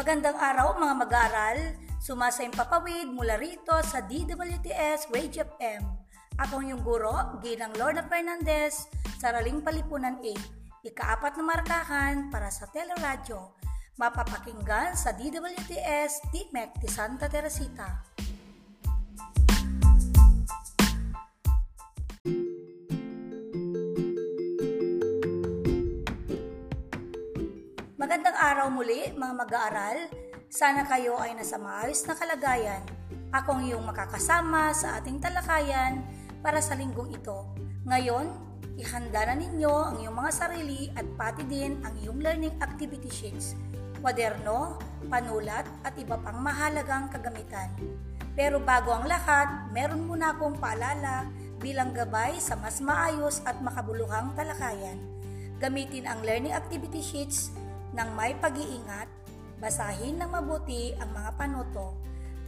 Magandang araw mga mag-aaral. Sumasayang papawid mula rito sa DWTS Radio FM. Ako iyong guro, Ginang Lorna Fernandez, sa Raling Palipunan 8. Ikaapat na markahan para sa teleradyo. Mapapakinggan sa DWTS DMEC de Santa Teresita. Araw muli mga mag-aaral. Sana kayo ay nasa maayos na kalagayan. Ako ang iyong makakasama sa ating talakayan para sa linggong ito. Ngayon, ihanda na ninyo ang iyong mga sarili at pati din ang iyong learning activity sheets, kwaderno, panulat at iba pang mahalagang kagamitan. Pero bago ang lahat, meron muna akong paalala bilang gabay sa mas maayos at makabuluhang talakayan. Gamitin ang learning activity sheets ng may pag-iingat, basahin ng mabuti ang mga panuto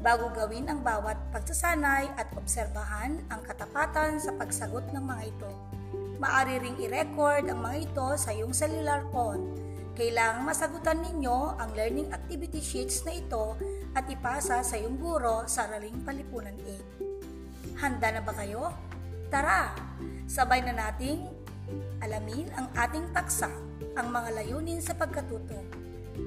bago gawin ang bawat pagsasanay at obserbahan ang katapatan sa pagsagot ng mga ito. Maari ring i-record ang mga ito sa iyong cellular phone. Kailangang masagutan ninyo ang learning activity sheets na ito at ipasa sa iyong guro sa Araling Palipunan 8. Handa na ba kayo? Tara! Sabay na nating alamin ang ating paksa ang mga layunin sa pagkatuto.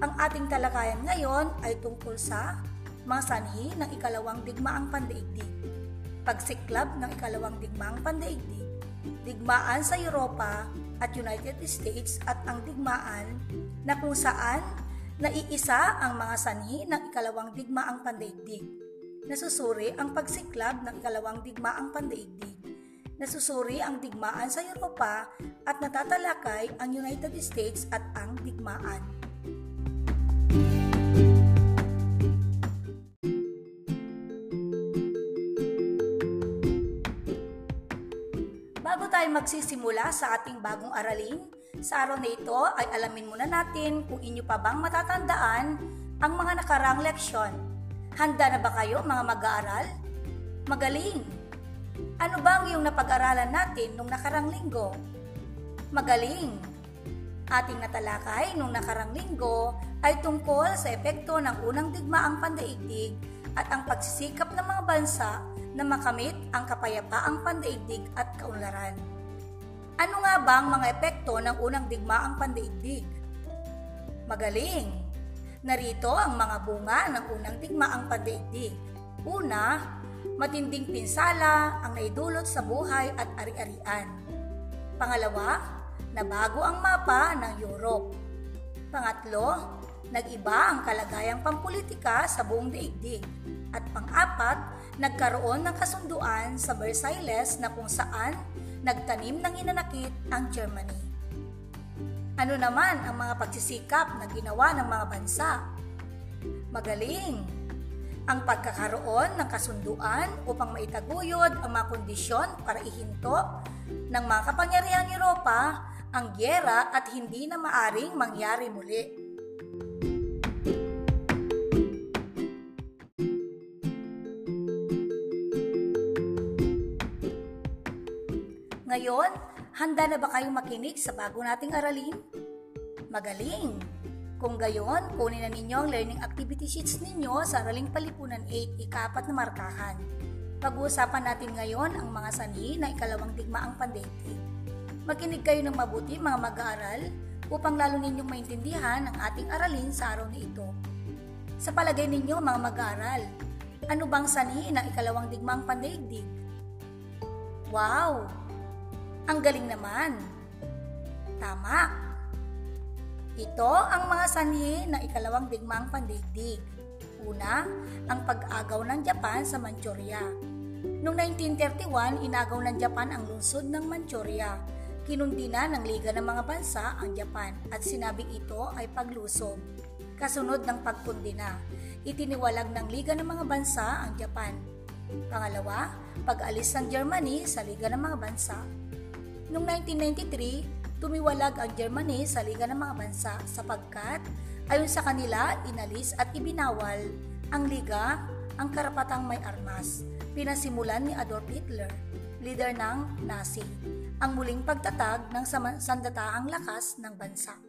Ang ating talakayan ngayon ay tungkol sa mga sanhi ng ikalawang digmaang pandaigdig, pagsiklab ng ikalawang digmaang pandaigdig, digmaan sa Europa at United States at ang digmaan na kung saan naiisa ang mga sanhi ng ikalawang digmaang pandaigdig. Nasusuri ang pagsiklab ng ikalawang digmaang pandaigdig nasusuri ang digmaan sa Europa at natatalakay ang United States at ang digmaan. Bago tayo magsisimula sa ating bagong aralin, sa araw na ito ay alamin muna natin kung inyo pa bang matatandaan ang mga nakarang leksyon. Handa na ba kayo mga mag-aaral? Magaling! Ano ba ang iyong napag-aralan natin nung nakarang linggo? Magaling! Ating natalakay nung nakarang linggo ay tungkol sa epekto ng unang digmaang pandaigdig at ang pagsisikap ng mga bansa na makamit ang kapayapaang pandaigdig at kaunlaran. Ano nga ba ang mga epekto ng unang digmaang pandaigdig? Magaling! Narito ang mga bunga ng unang digmaang pandaigdig. Una, matinding pinsala ang naidulot sa buhay at ari-arian. Pangalawa, nabago ang mapa ng Europe. Pangatlo, nag-iba ang kalagayang pampolitika sa buong daigdig. At pang-apat, nagkaroon ng kasunduan sa Versailles na kung saan nagtanim ng inanakit ang Germany. Ano naman ang mga pagsisikap na ginawa ng mga bansa? Magaling! Ang pagkakaroon ng kasunduan upang maitaguyod ang mga kondisyon para ihinto ng mga kapangyarihang Europa ang gyera at hindi na maaring mangyari muli. Ngayon, handa na ba kayong makinig sa bago nating aralin? Magaling! Kung gayon, kunin na ninyo ang learning activity sheets ninyo sa Araling Palipunan 8, ikapat na markahan. Pag-uusapan natin ngayon ang mga sanhi na ikalawang digmaang pandaigdig. Makinig kayo ng mabuti mga mag-aaral upang lalo ninyong maintindihan ang ating aralin sa araw na ito. Sa palagay ninyo mga mag-aaral, ano bang sanhi ng ikalawang digmaang pandaigdig? Wow! Ang galing naman! Tama! Ito ang mga sanhi ng ikalawang digmaang pandaigdig. Una, ang pag-agaw ng Japan sa Manchuria. Noong 1931, inagaw ng Japan ang lungsod ng Manchuria. Kinundina ng Liga ng mga Bansa ang Japan at sinabing ito ay paglusob. Kasunod ng pagkundina, itiniwalag ng Liga ng mga Bansa ang Japan. Pangalawa, pag-alis ng Germany sa Liga ng mga Bansa. Noong 1993, Tumiwalag ang Germany sa Liga ng mga Bansa sapagkat ayon sa kanila, inalis at ibinawal ang liga ang karapatang may armas. Pinasimulan ni Adolf Hitler, leader ng Nazi, ang muling pagtatag ng sandataang lakas ng bansa.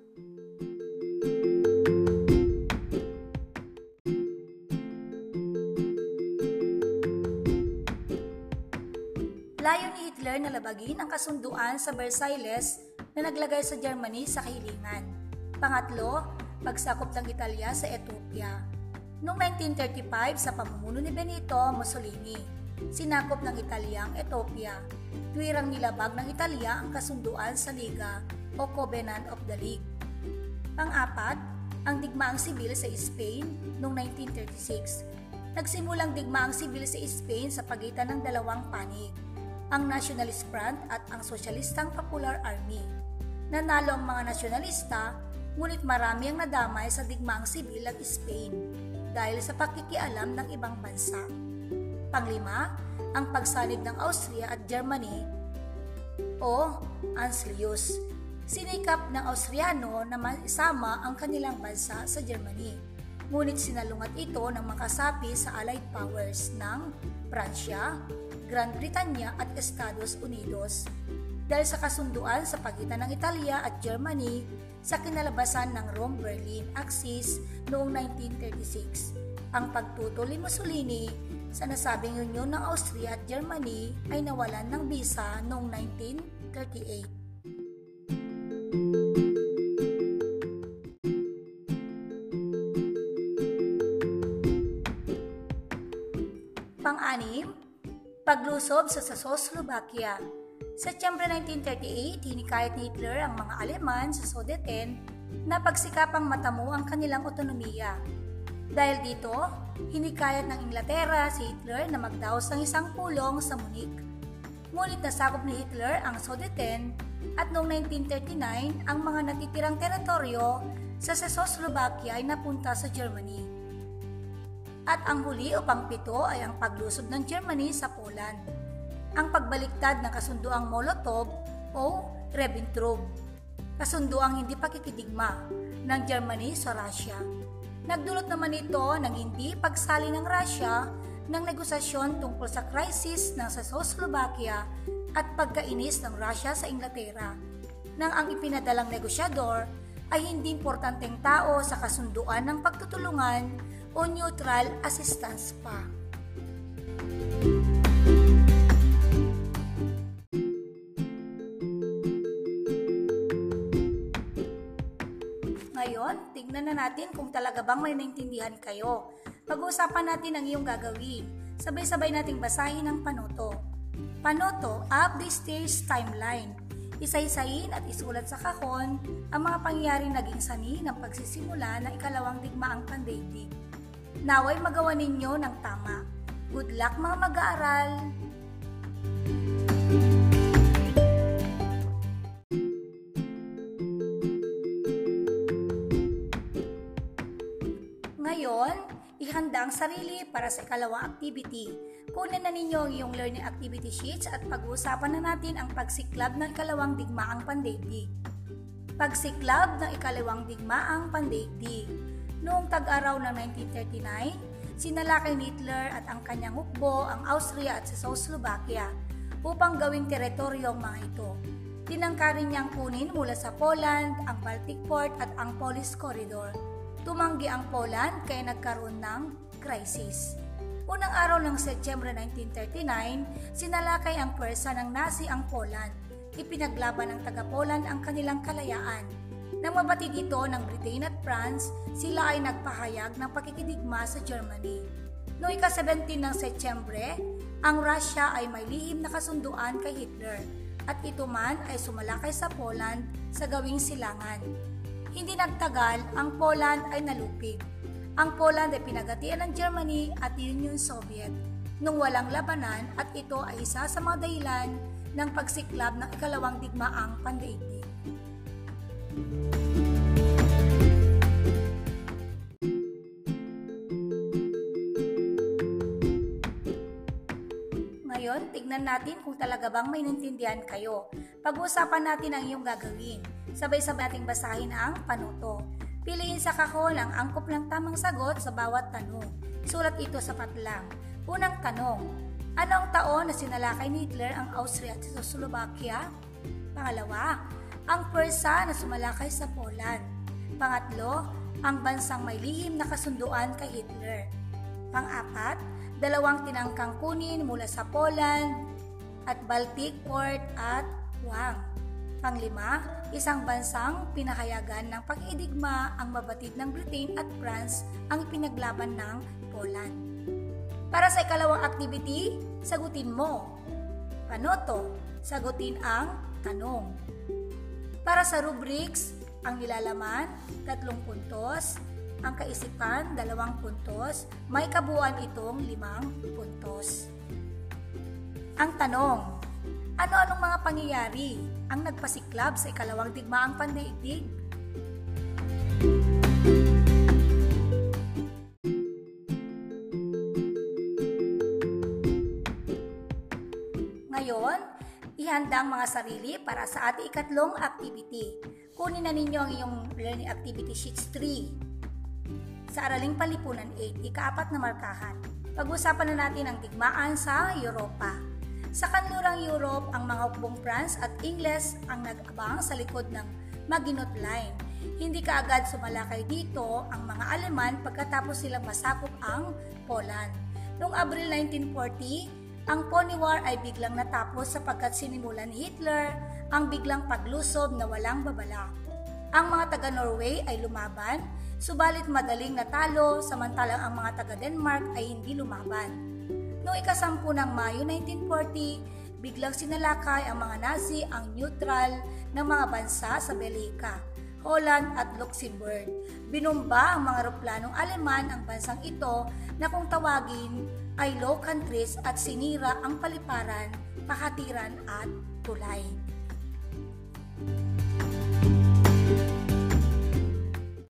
Layo ni Hitler na labagin ang kasunduan sa Versailles na naglagay sa Germany sa kahilingan. Pangatlo, pagsakop ng Italya sa Ethiopia. Noong 1935 sa pamumuno ni Benito Mussolini, sinakop ng Italya ang Ethiopia. Tuwirang nilabag ng Italya ang kasunduan sa Liga o Covenant of the League. Pang-apat, ang digmaang sibil sa Spain noong 1936. Nagsimulang digmaang sibil sa Spain sa pagitan ng dalawang panig, ang Nationalist Front at ang Sosyalistang Popular Army. Nanalo ang mga nasyonalista, ngunit marami ang nadamay sa digmaang sibil ng Spain dahil sa pakikialam ng ibang bansa. Panglima, ang pagsanib ng Austria at Germany o Anschluss. Sinikap ng Austriano na maisama ang kanilang bansa sa Germany. Ngunit sinalungat ito ng makasapi sa Allied Powers ng Pransya, Gran Britanya at Estados Unidos dahil sa kasunduan sa pagitan ng Italia at Germany sa kinalabasan ng Rome-Berlin Axis noong 1936. Ang pagtutol ni Mussolini sa nasabing union ng Austria at Germany ay nawalan ng bisa noong 1938. Pang-anim, paglusob sa Czechoslovakia. Setyembre 1938, hinikayat ni Hitler ang mga Aleman sa Sudeten na pagsikapang matamo ang kanilang otonomiya. Dahil dito, hinikayat ng Inglaterra si Hitler na magdaos ng isang pulong sa Munich. Ngunit nasakop ni Hitler ang Sudeten at noong 1939, ang mga natitirang teritoryo sa Czechoslovakia ay napunta sa Germany at ang huli o pangpito ay ang paglusob ng Germany sa Poland. Ang pagbaliktad ng kasunduang Molotov o Ribbentrop. Kasunduang hindi pakikidigma ng Germany sa Russia. Nagdulot naman ito ng hindi pagsali ng Russia ng negosasyon tungkol sa krisis ng Czechoslovakia at pagkainis ng Russia sa Inglaterra nang ang ipinadalang negosyador ay hindi importanteng tao sa kasunduan ng pagtutulungan o neutral assistance pa. Ngayon, natin kung talaga bang may naintindihan kayo. Pag-uusapan natin ang iyong gagawin. Sabay-sabay nating basahin ang panoto. Panoto, up the stage timeline. Isaysayin at isulat sa kahon ang mga pangyayaring naging sani ng pagsisimula ng ikalawang digmaang pandaigdig. Naway magawa ninyo ng tama. Good luck mga mag-aaral! Ihanda ang sarili para sa ikalawang activity. Kunin na ninyo ang iyong learning activity sheets at pag-uusapan na natin ang pagsiklab ng ikalawang digmaang pandaigdig. Pagsiklab ng ikalawang digmaang pandaigdig. Noong tag-araw ng 1939, sinalakay ni Hitler at ang kanyang hukbo ang Austria at Czechoslovakia upang gawing teritoryo ang mga ito. Tinangkarin niyang kunin mula sa Poland ang Baltic Port at ang Polish Corridor. Tumanggi ang Poland kaya nagkaroon ng crisis. Unang araw ng Setyembre 1939, sinalakay ang pwersa ng Nazi ang Poland. Ipinaglaban ng taga-Poland ang kanilang kalayaan nang mabatid ito ng Britain at France, sila ay nagpahayag ng pakikidigma sa Germany. Noong ika-17 ng Setyembre, ang Russia ay may lihim na kasunduan kay Hitler at ito man ay sumalakay sa Poland sa gawing silangan. Hindi nagtagal, ang Poland ay nalupig. Ang Poland ay pinagatian ng Germany at Union Soviet nung walang labanan at ito ay isa sa mga dahilan ng pagsiklab ng ikalawang digmaang pandaigdig. Ngayon, tignan natin kung talaga bang may nintindihan kayo. Pag-uusapan natin ang iyong gagawin. Sabay-sabay nating basahin ang panuto. Piliin sa kahon ang angkop ng tamang sagot sa bawat tanong. Sulat ito sa patlang. Unang tanong, anong taon na sinalakay ni Hitler ang Austria at Czechoslovakia? Pangalawa, ang pwersa na sumalakay sa Poland. Pangatlo, ang bansang may lihim na kasunduan kay Hitler. Pang-apat, dalawang tinangkang kunin mula sa Poland at Baltic Port at Huang. Panglima, isang bansang pinahayagan ng pag-idigma ang mabatid ng Britain at France ang pinaglaban ng Poland. Para sa ikalawang activity, sagutin mo. Panoto, sagutin ang tanong. Para sa rubrics, ang nilalaman, tatlong puntos, ang kaisipan, dalawang puntos, may kabuuan itong limang puntos. Ang tanong, ano-anong mga pangyayari ang nagpasiklab sa ikalawang digmaang pandaigdig? Ngayon, ihanda ang mga sarili para sa ating ikatlong activity. Kunin na ninyo ang iyong learning activity sheets 3. Sa Araling Palipunan 8, ikaapat na markahan. Pag-usapan na natin ang digmaan sa Europa. Sa kanlurang Europe, ang mga hukbong France at Ingles ang nag-abang sa likod ng Maginot Line. Hindi kaagad sumalakay dito ang mga Aleman pagkatapos silang masakop ang Poland. Noong Abril 1940, ang Pony War ay biglang natapos sapagkat sinimulan ni Hitler ang biglang paglusob na walang babala. Ang mga taga-Norway ay lumaban, subalit madaling natalo samantalang ang mga taga-Denmark ay hindi lumaban. Noong ikasampu ng Mayo 1940, biglang sinalakay ang mga Nazi ang neutral ng mga bansa sa Belika, Holland at Luxembourg. Binumba ang mga eroplanong Aleman ang bansang ito na kung tawagin ay Low Countries at sinira ang paliparan, pakatiran at tulay.